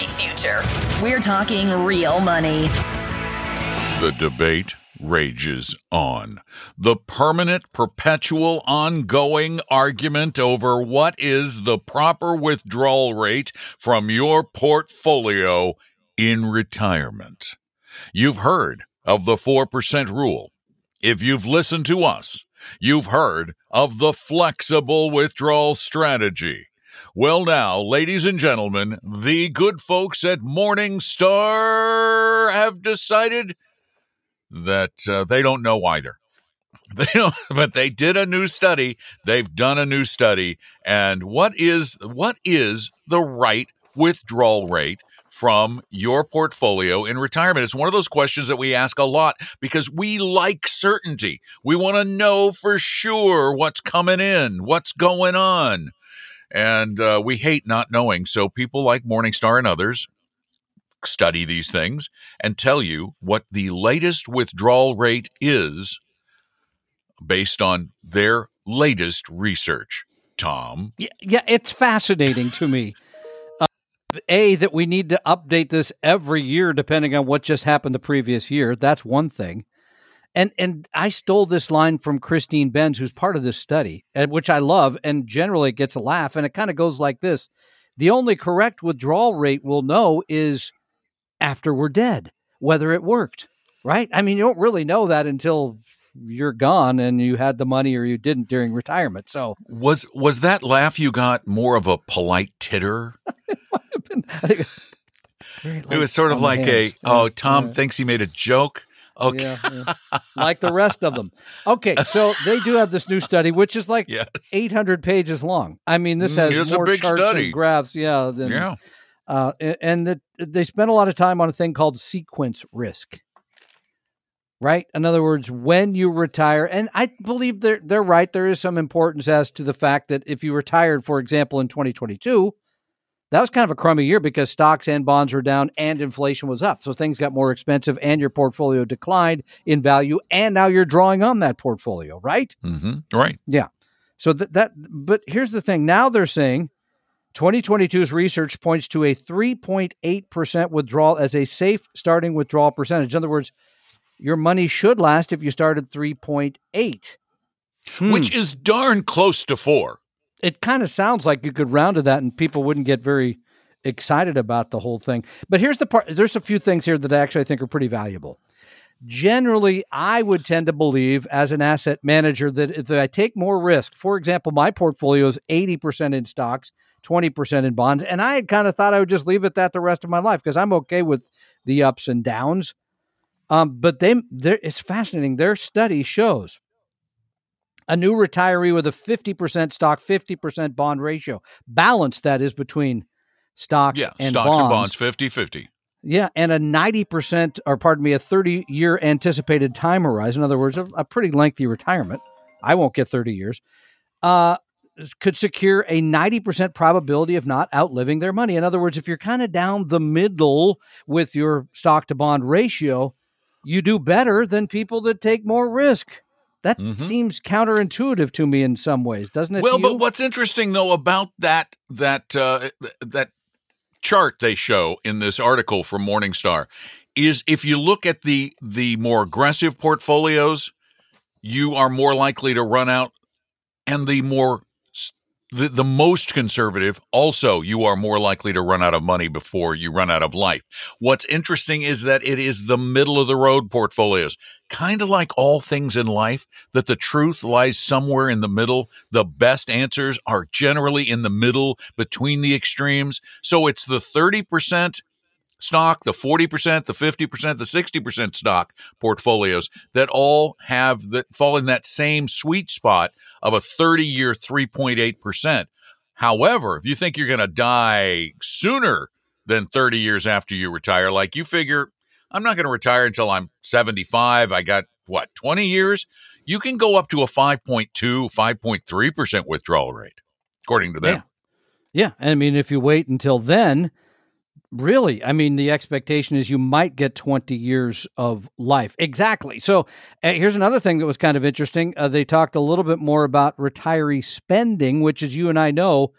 great future. We're talking real money. The debate rages on. The permanent, perpetual, ongoing argument over what is the proper withdrawal rate from your portfolio in retirement. You've heard of the 4% rule. If you've listened to us, you've heard of the flexible withdrawal strategy. Well, now, ladies and gentlemen, the good folks at Morningstar have decided that uh, they don't know either. They don't, but they did a new study. They've done a new study, and what is what is the right withdrawal rate from your portfolio in retirement? It's one of those questions that we ask a lot because we like certainty. We want to know for sure what's coming in, what's going on, and uh, we hate not knowing. So people like Morningstar and others study these things and tell you what the latest withdrawal rate is based on their latest research. Tom? Yeah, yeah it's fascinating to me. Uh, a, that we need to update this every year depending on what just happened the previous year. That's one thing. And and I stole this line from Christine Benz, who's part of this study, which I love, and generally it gets a laugh. And it kind of goes like this: the only correct withdrawal rate we'll know is after we're dead, whether it worked, right? I mean, you don't really know that until you're gone and you had the money or you didn't during retirement. So was was that laugh you got more of a polite titter? it, it was sort of like a oh Tom yeah. thinks he made a joke. Okay. Yeah, yeah. like the rest of them. Okay, so they do have this new study, which is like yes. 800 pages long. I mean, this mm, has it's more charts study. and graphs, yeah, than yeah. Uh, and that they spent a lot of time on a thing called sequence risk. Right. In other words, when you retire, and I believe they're they're right. There is some importance as to the fact that if you retired, for example, in 2022, that was kind of a crummy year because stocks and bonds were down and inflation was up. So things got more expensive and your portfolio declined in value. And now you're drawing on that portfolio, right? Mm-hmm. Right. Yeah. So that, that, but here's the thing now they're saying 2022's research points to a 3.8% withdrawal as a safe starting withdrawal percentage. In other words, your money should last if you started 3.8, hmm. which is darn close to 4. It kind of sounds like you could round to that and people wouldn't get very excited about the whole thing. But here's the part there's a few things here that I actually I think are pretty valuable. Generally, I would tend to believe as an asset manager that if I take more risk, for example, my portfolio is 80% in stocks, 20% in bonds. And I had kind of thought I would just leave it that the rest of my life because I'm okay with the ups and downs. Um, but they, it's fascinating. Their study shows a new retiree with a 50% stock, 50% bond ratio. Balance that is between stocks yeah, and stocks bonds. and bonds 50 50. Yeah, and a 90%, or pardon me, a 30 year anticipated time horizon. In other words, a, a pretty lengthy retirement. I won't get 30 years. Uh, could secure a 90% probability of not outliving their money. In other words, if you're kind of down the middle with your stock to bond ratio, you do better than people that take more risk. That mm-hmm. seems counterintuitive to me in some ways, doesn't it? Well, but what's interesting though about that that uh, that chart they show in this article from Morningstar is if you look at the the more aggressive portfolios, you are more likely to run out and the more the, the most conservative, also, you are more likely to run out of money before you run out of life. What's interesting is that it is the middle of the road portfolios, kind of like all things in life, that the truth lies somewhere in the middle. The best answers are generally in the middle between the extremes. So it's the 30% stock, the 40%, the 50%, the 60% stock portfolios that all have that fall in that same sweet spot of a 30 year 3.8%. However, if you think you're going to die sooner than 30 years after you retire, like you figure, I'm not going to retire until I'm 75. I got what, 20 years? You can go up to a 5.2, 5.3% withdrawal rate, according to them. Yeah. Yeah. I mean, if you wait until then, Really? I mean, the expectation is you might get 20 years of life. Exactly. So uh, here's another thing that was kind of interesting. Uh, they talked a little bit more about retiree spending, which, as you and I know,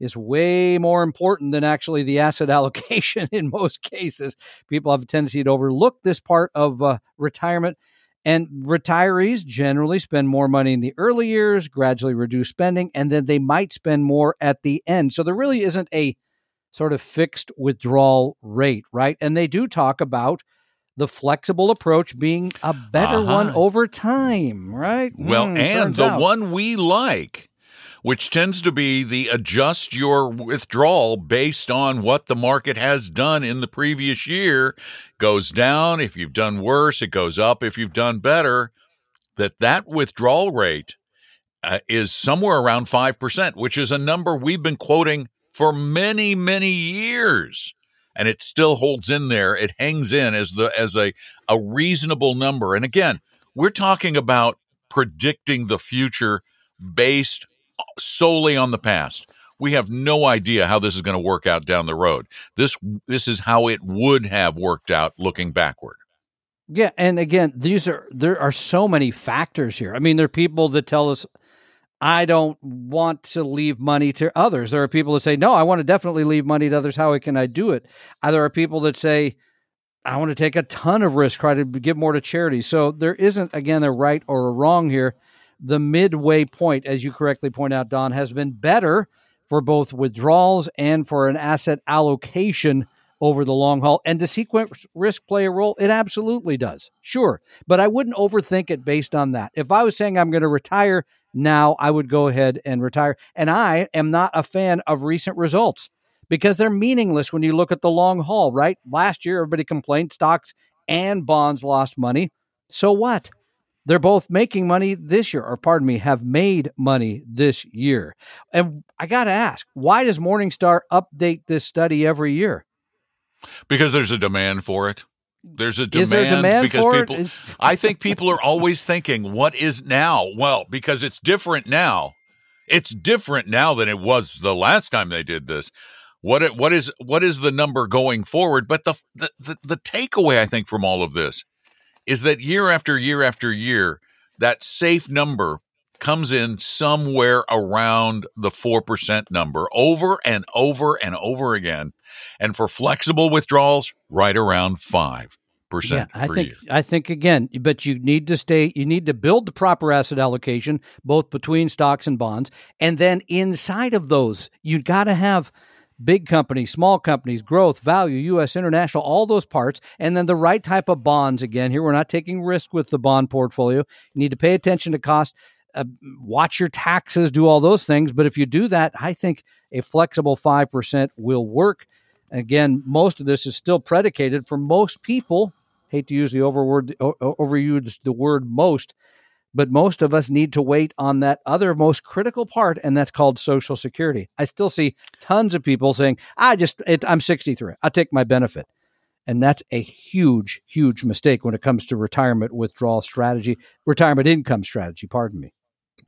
is way more important than actually the asset allocation in most cases. People have a tendency to overlook this part of uh, retirement. And retirees generally spend more money in the early years, gradually reduce spending, and then they might spend more at the end. So there really isn't a sort of fixed withdrawal rate, right? And they do talk about the flexible approach being a better uh-huh. one over time, right? Well, mm, and the out. one we like, which tends to be the adjust your withdrawal based on what the market has done in the previous year, goes down. If you've done worse, it goes up. If you've done better, that that withdrawal rate uh, is somewhere around 5%, which is a number we've been quoting for many, many years and it still holds in there. It hangs in as the as a a reasonable number. And again, we're talking about predicting the future based uh, solely on the past. We have no idea how this is going to work out down the road. This this is how it would have worked out looking backward. Yeah, and again, these are there are so many factors here. I mean, there are people that tell us I don't want to leave money to others. There are people that say, no, I want to definitely leave money to others. How can I do it? Uh, there are people that say, I want to take a ton of risk, try to give more to charity. So there isn't, again, a right or a wrong here. The midway point, as you correctly point out, Don, has been better for both withdrawals and for an asset allocation over the long haul. And does sequence risk play a role? It absolutely does. Sure. But I wouldn't overthink it based on that. If I was saying I'm going to retire now I would go ahead and retire. And I am not a fan of recent results because they're meaningless when you look at the long haul, right? Last year, everybody complained stocks and bonds lost money. So what? They're both making money this year, or pardon me, have made money this year. And I got to ask, why does Morningstar update this study every year? Because there's a demand for it. There's a demand, there a demand because people. I think people are always thinking, "What is now?" Well, because it's different now. It's different now than it was the last time they did this. What it, what is what is the number going forward? But the, the the the takeaway I think from all of this is that year after year after year, that safe number comes in somewhere around the 4% number over and over and over again. And for flexible withdrawals, right around 5 percent. Yeah, I think year. I think again, but you need to stay. You need to build the proper asset allocation, both between stocks and bonds, and then inside of those, you've got to have big companies, small companies, growth, value, U.S. international, all those parts, and then the right type of bonds. Again, here we're not taking risk with the bond portfolio. You need to pay attention to cost uh, watch your taxes, do all those things. But if you do that, I think a flexible 5% will work. Again, most of this is still predicated for most people. Hate to use the overword, overuse the word most, but most of us need to wait on that other most critical part, and that's called Social Security. I still see tons of people saying, "I just, it, I'm 63, I'll take my benefit." And that's a huge, huge mistake when it comes to retirement withdrawal strategy, retirement income strategy, pardon me.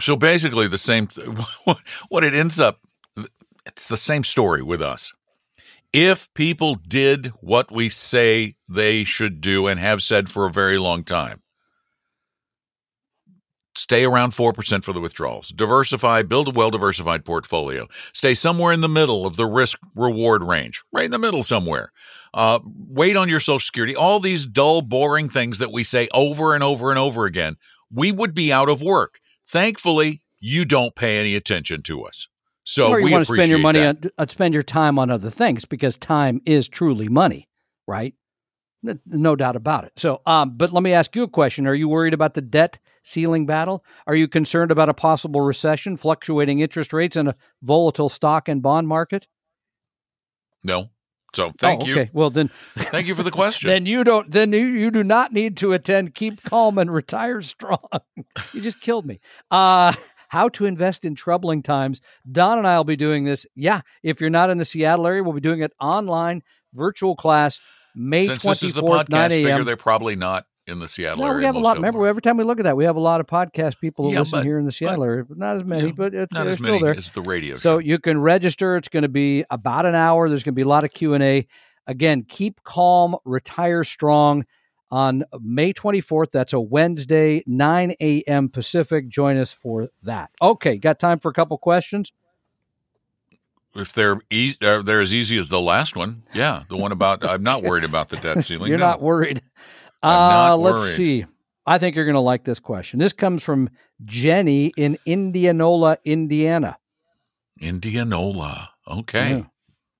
So basically, the same. Th- what it ends up, it's the same story with us. If people did what we say they should do and have said for a very long time, stay around 4% for the withdrawals, diversify, build a well diversified portfolio, stay somewhere in the middle of the risk reward range, right in the middle somewhere. Uh, wait on your Social Security, all these dull, boring things that we say over and over and over again, we would be out of work. Thankfully, you don't pay any attention to us. So or you we want to spend your money on, uh, spend your time on other things because time is truly money, right? No doubt about it. So, um, but let me ask you a question: Are you worried about the debt ceiling battle? Are you concerned about a possible recession, fluctuating interest rates, and a volatile stock and bond market? No. So thank oh, you. Okay. Well then, thank you for the question. then you don't. Then you, you do not need to attend. Keep calm and retire strong. you just killed me. Uh how to invest in troubling times. Don and I will be doing this. Yeah, if you're not in the Seattle area, we'll be doing it online, virtual class, May twenty fourth, nine a.m. Figure they're probably not in the Seattle no, area. we have a lot. Remember, every time we look at that, we have a lot of podcast people who yeah, listen but, here in the Seattle but, area, but not as many. Yeah, but it's not as many there. as the radio. So show. you can register. It's going to be about an hour. There's going to be a lot of Q and A. Again, keep calm, retire strong on May 24th. That's a Wednesday, 9 a.m. Pacific. Join us for that. Okay, got time for a couple questions? if they're e- uh, they're as easy as the last one, yeah, the one about I'm not worried about the debt ceiling. You're no. not worried. Uh, not let's worried. see. I think you're going to like this question. This comes from Jenny in Indianola, Indiana. Indianola. Okay. Yeah.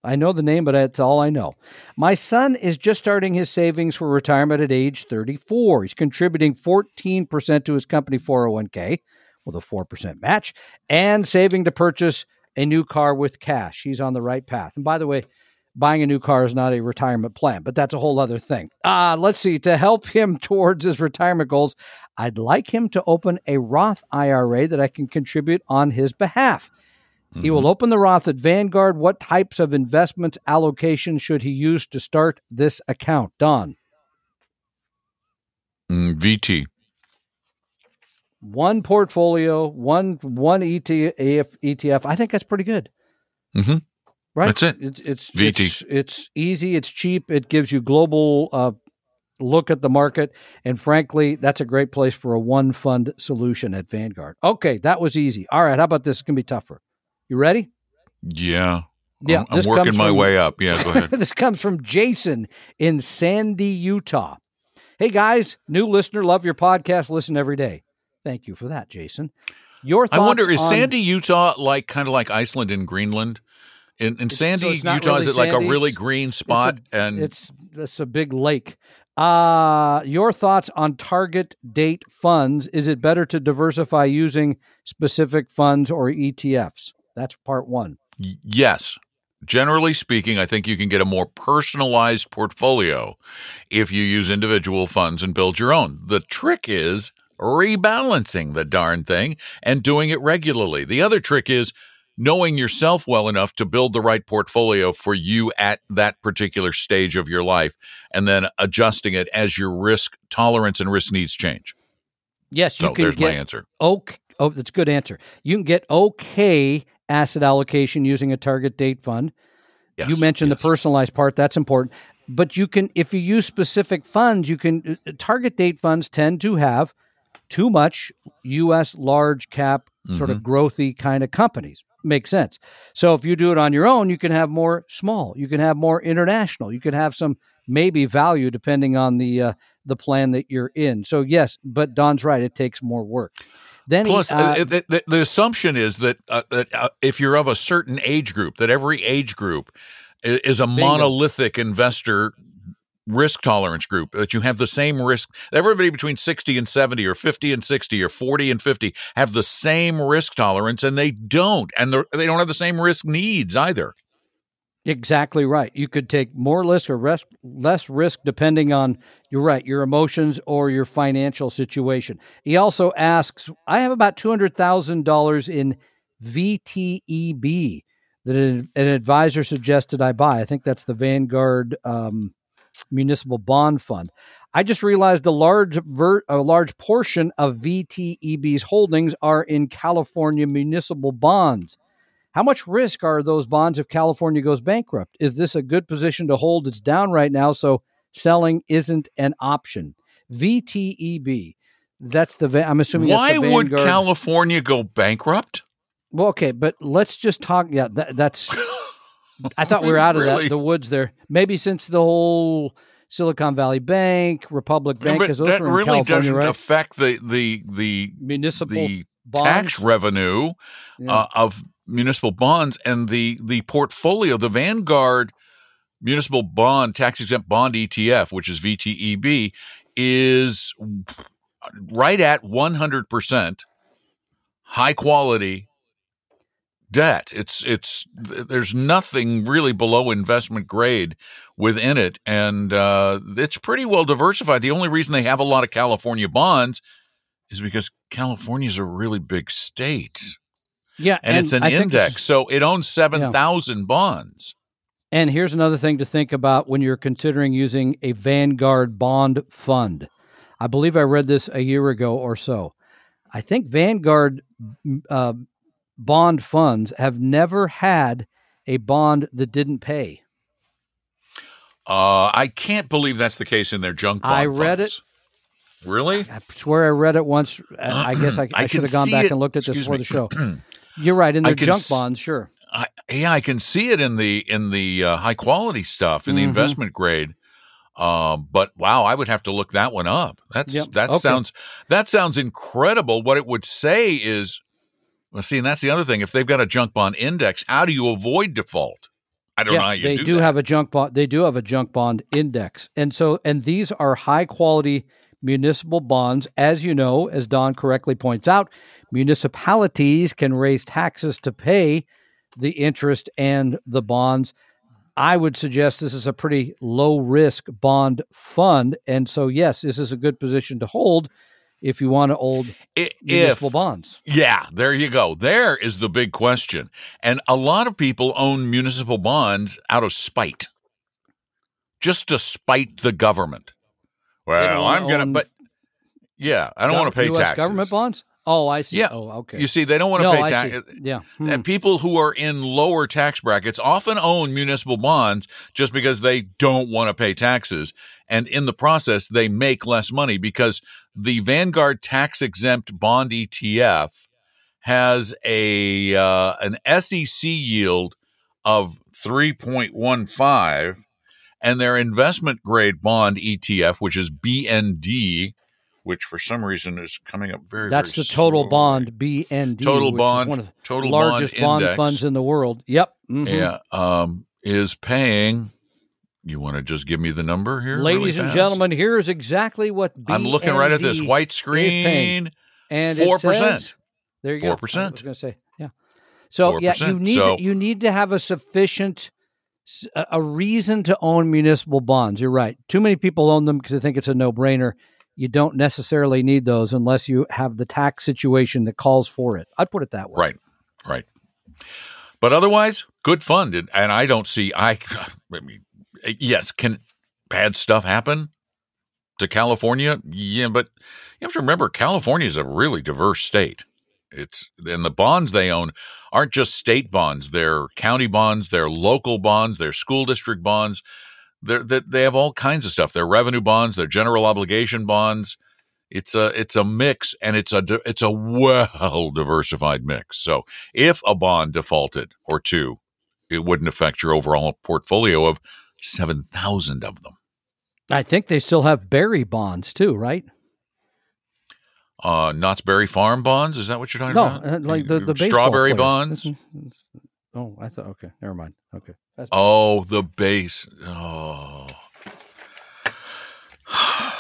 I know the name, but that's all I know. My son is just starting his savings for retirement at age 34. He's contributing 14% to his company 401k with a 4% match and saving to purchase a new car with cash. He's on the right path. And by the way, buying a new car is not a retirement plan, but that's a whole other thing. Uh, let's see. To help him towards his retirement goals, I'd like him to open a Roth IRA that I can contribute on his behalf. He will open the Roth at Vanguard. What types of investments allocation should he use to start this account? Don, Mm, VT. one portfolio, one one ETF. ETF. I think that's pretty good. Mhm. Right. That's it. It's it's VT. It's, it's easy. It's cheap. It gives you global uh, look at the market, and frankly, that's a great place for a one fund solution at Vanguard. Okay, that was easy. All right, how about this? It's gonna be tougher. You ready? Yeah. Yeah, I'm, I'm working my from- way up. Yeah, go ahead. this comes from Jason in Sandy, Utah. Hey guys, new listener, love your podcast, listen every day. Thank you for that, Jason. Your thoughts I wonder is on- Sandy, Utah, like kind of like Iceland and Greenland? In, in Sandy, it's not Utah, is it like sandy, a really green spot? and It's it's a big lake. Uh your thoughts on target date funds? Is it better to diversify using specific funds or ETFs? That's part 1. Yes. Generally speaking, I think you can get a more personalized portfolio if you use individual funds and build your own. The trick is rebalancing the darn thing and doing it regularly. The other trick is knowing yourself well enough to build the right portfolio for you at that particular stage of your life and then adjusting it as your risk tolerance and risk needs change. Yes, you So can there's my get answer. okay. Oh, that's a good answer. You can get okay asset allocation using a target date fund. Yes, you mentioned yes. the personalized part. That's important. But you can, if you use specific funds, you can, uh, target date funds tend to have too much U.S. large cap, sort Mm-hmm. of growthy kind of companies. Makes sense. So if you do it on your own, you can have more small. You can have more international. You can have some maybe value depending on the uh, the plan that you're in. So yes, but Don's right. It takes more work. Then Plus, uh, uh, the, the, the assumption is that uh, that uh, if you're of a certain age group, that every age group i- is a monolithic investor risk tolerance group. That you have the same risk. Everybody between sixty and seventy, or fifty and sixty, or forty and fifty, have the same risk tolerance, and they don't, and they don't have the same risk needs either. Exactly right. You could take more risk or less risk depending on, you're right, your emotions or your financial situation. He also asks, I have about $200,000 in VTEB that an, an advisor suggested I buy. I think that's the Vanguard um, Municipal Bond Fund. I just realized a large ver- a large portion of VTEB's holdings are in California municipal bonds. How much risk are those bonds if California goes bankrupt? Is this a good position to hold? It's down right now, so selling isn't an option. VTEB. That's the. I'm assuming. that's Why would California go bankrupt? Well, okay, but let's just talk. Yeah, that, that's. I thought we were out of Really? that, the woods there. Maybe since the whole Silicon Valley Bank, Republic Bank, because those that in really California, doesn't right? affect the the the Municipal the bonds. tax revenue Yeah. uh, of municipal bonds and the the portfolio, the Vanguard municipal bond tax exempt bond ETF, which is VTEB, is right at one hundred percent high quality debt. It's it's there's nothing really below investment grade within it, and uh, it's pretty well diversified. The only reason they have a lot of California bonds is because California is a really big state, yeah, and, it's an I index, so it owns seven thousand bonds. And here's another thing to think about when you're considering using a Vanguard bond fund. I believe I read this a year ago or so. I think Vanguard uh, bond funds have never had a bond that didn't pay. Uh, I can't believe that's the case in their junk bond I read funds. Really? I swear I read it once. I guess I, I I should have gone back it. and looked at this Excuse before me. the show. You're right. In the junk s- bonds, sure. I, yeah, I can see it in the in the uh, high quality stuff in the Mhm. investment grade. Um, but wow, I would have to look that one up. That's Yep. that Okay. sounds that sounds incredible. What it would say is, well, see, and that's the other thing. If they've got a junk bond index, how do you avoid default? I don't know how you they do, do have a junk bond. They do have a junk bond index, and so and these are high quality municipal bonds. As you know, as Don correctly points out, municipalities can raise taxes to pay the interest and the bonds. I would suggest this is a pretty low risk bond fund, and so yes, this is a good position to hold if you want to hold I- municipal if bonds. Yeah, there you go. There is the big question. And a lot of people own municipal bonds out of spite, just to spite the government. Well, I'm going to, own but yeah, I don't want to pay U.S. taxes. government bonds. Oh, I see. Yeah. Oh, okay. You see, they don't want to no, pay I taxes. Yeah. Hmm. And people who are in lower tax brackets often own municipal bonds just because they don't want to pay taxes. And in the process, they make less money because the Vanguard tax exempt bond ETF has a uh, an SEC yield of 3.15 and their investment grade bond ETF, which is BND, which for some reason is coming up very, That's very the total slowly. bond BND. Total which bond- is one of the total largest bond bond, funds in the world. Yep. mhm. yeah, um, is paying. You want to just give me the number here, really Ladies and gentlemen, here's exactly what BND I'm looking right at this white screen. and it 4%. There you go. 4%. I was going to say, yeah. So yeah, you need So- you need to have a sufficient a reason to own municipal bonds. You're right. Too many people own them because they think it's a no brainer. You don't necessarily need those unless you have the tax situation that calls for it. I'd put it that way. Right, right. But otherwise, good fund, and, and I don't see. I, I mean, yes, can bad stuff happen to California? Yeah, but you have to remember, California is a really diverse state. It's and the bonds they own aren't just state bonds; they're county bonds, they're local bonds, they're school district bonds. They're, they they have all kinds of stuff. They're revenue bonds, they're general obligation bonds. It's a it's a mix, and it's a it's a well diversified mix. So if a bond defaulted or two, it wouldn't affect your overall portfolio of seven thousand of them. I think they still have Barry bonds too, right? Uh, Knott's Berry Farm bonds is that what you're talking No, about? uh, like the the strawberry bonds. Oh, I thought. Okay, never mind. Okay, that's Oh, the base. Oh.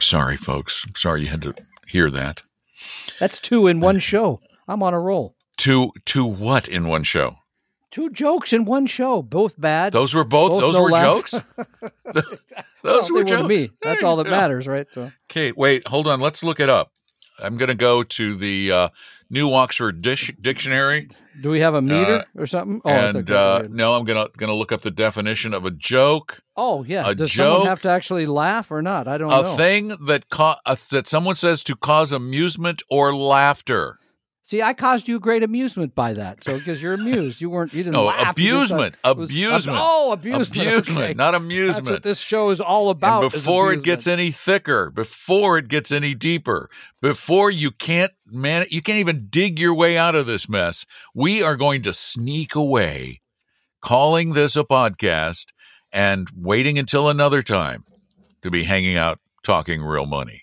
Sorry, folks. Sorry you had to hear that. that's two in one show. I'm on a roll. To to what in one show? Two jokes in one show, both bad. Those were both. Both those no were laughs. jokes. Those they were jokes. me. That's all that There you go. matters, right? So Okay, wait, hold on. Let's look it up. I'm going to go to the uh, New Oxford Dish- Dictionary, do we have a meter Uh, or something? Oh, and uh, no, I'm going to going to look up the definition of a joke, oh yeah. a Does someone have to actually laugh or not? I don't a know. thing that ca- that someone says to cause amusement or laughter. See, I caused you great amusement by that. So because you're amused, you weren't. You didn't No, laugh. thought abusement, it was- abusement, oh, abusement. Abusement, okay. not That's amusement. what this show is all about. and before it gets any thicker, before it gets any deeper, before you can't man, you can't even dig your way out of this mess, we are going to sneak away, calling this a podcast and waiting until another time to be hanging out talking real money.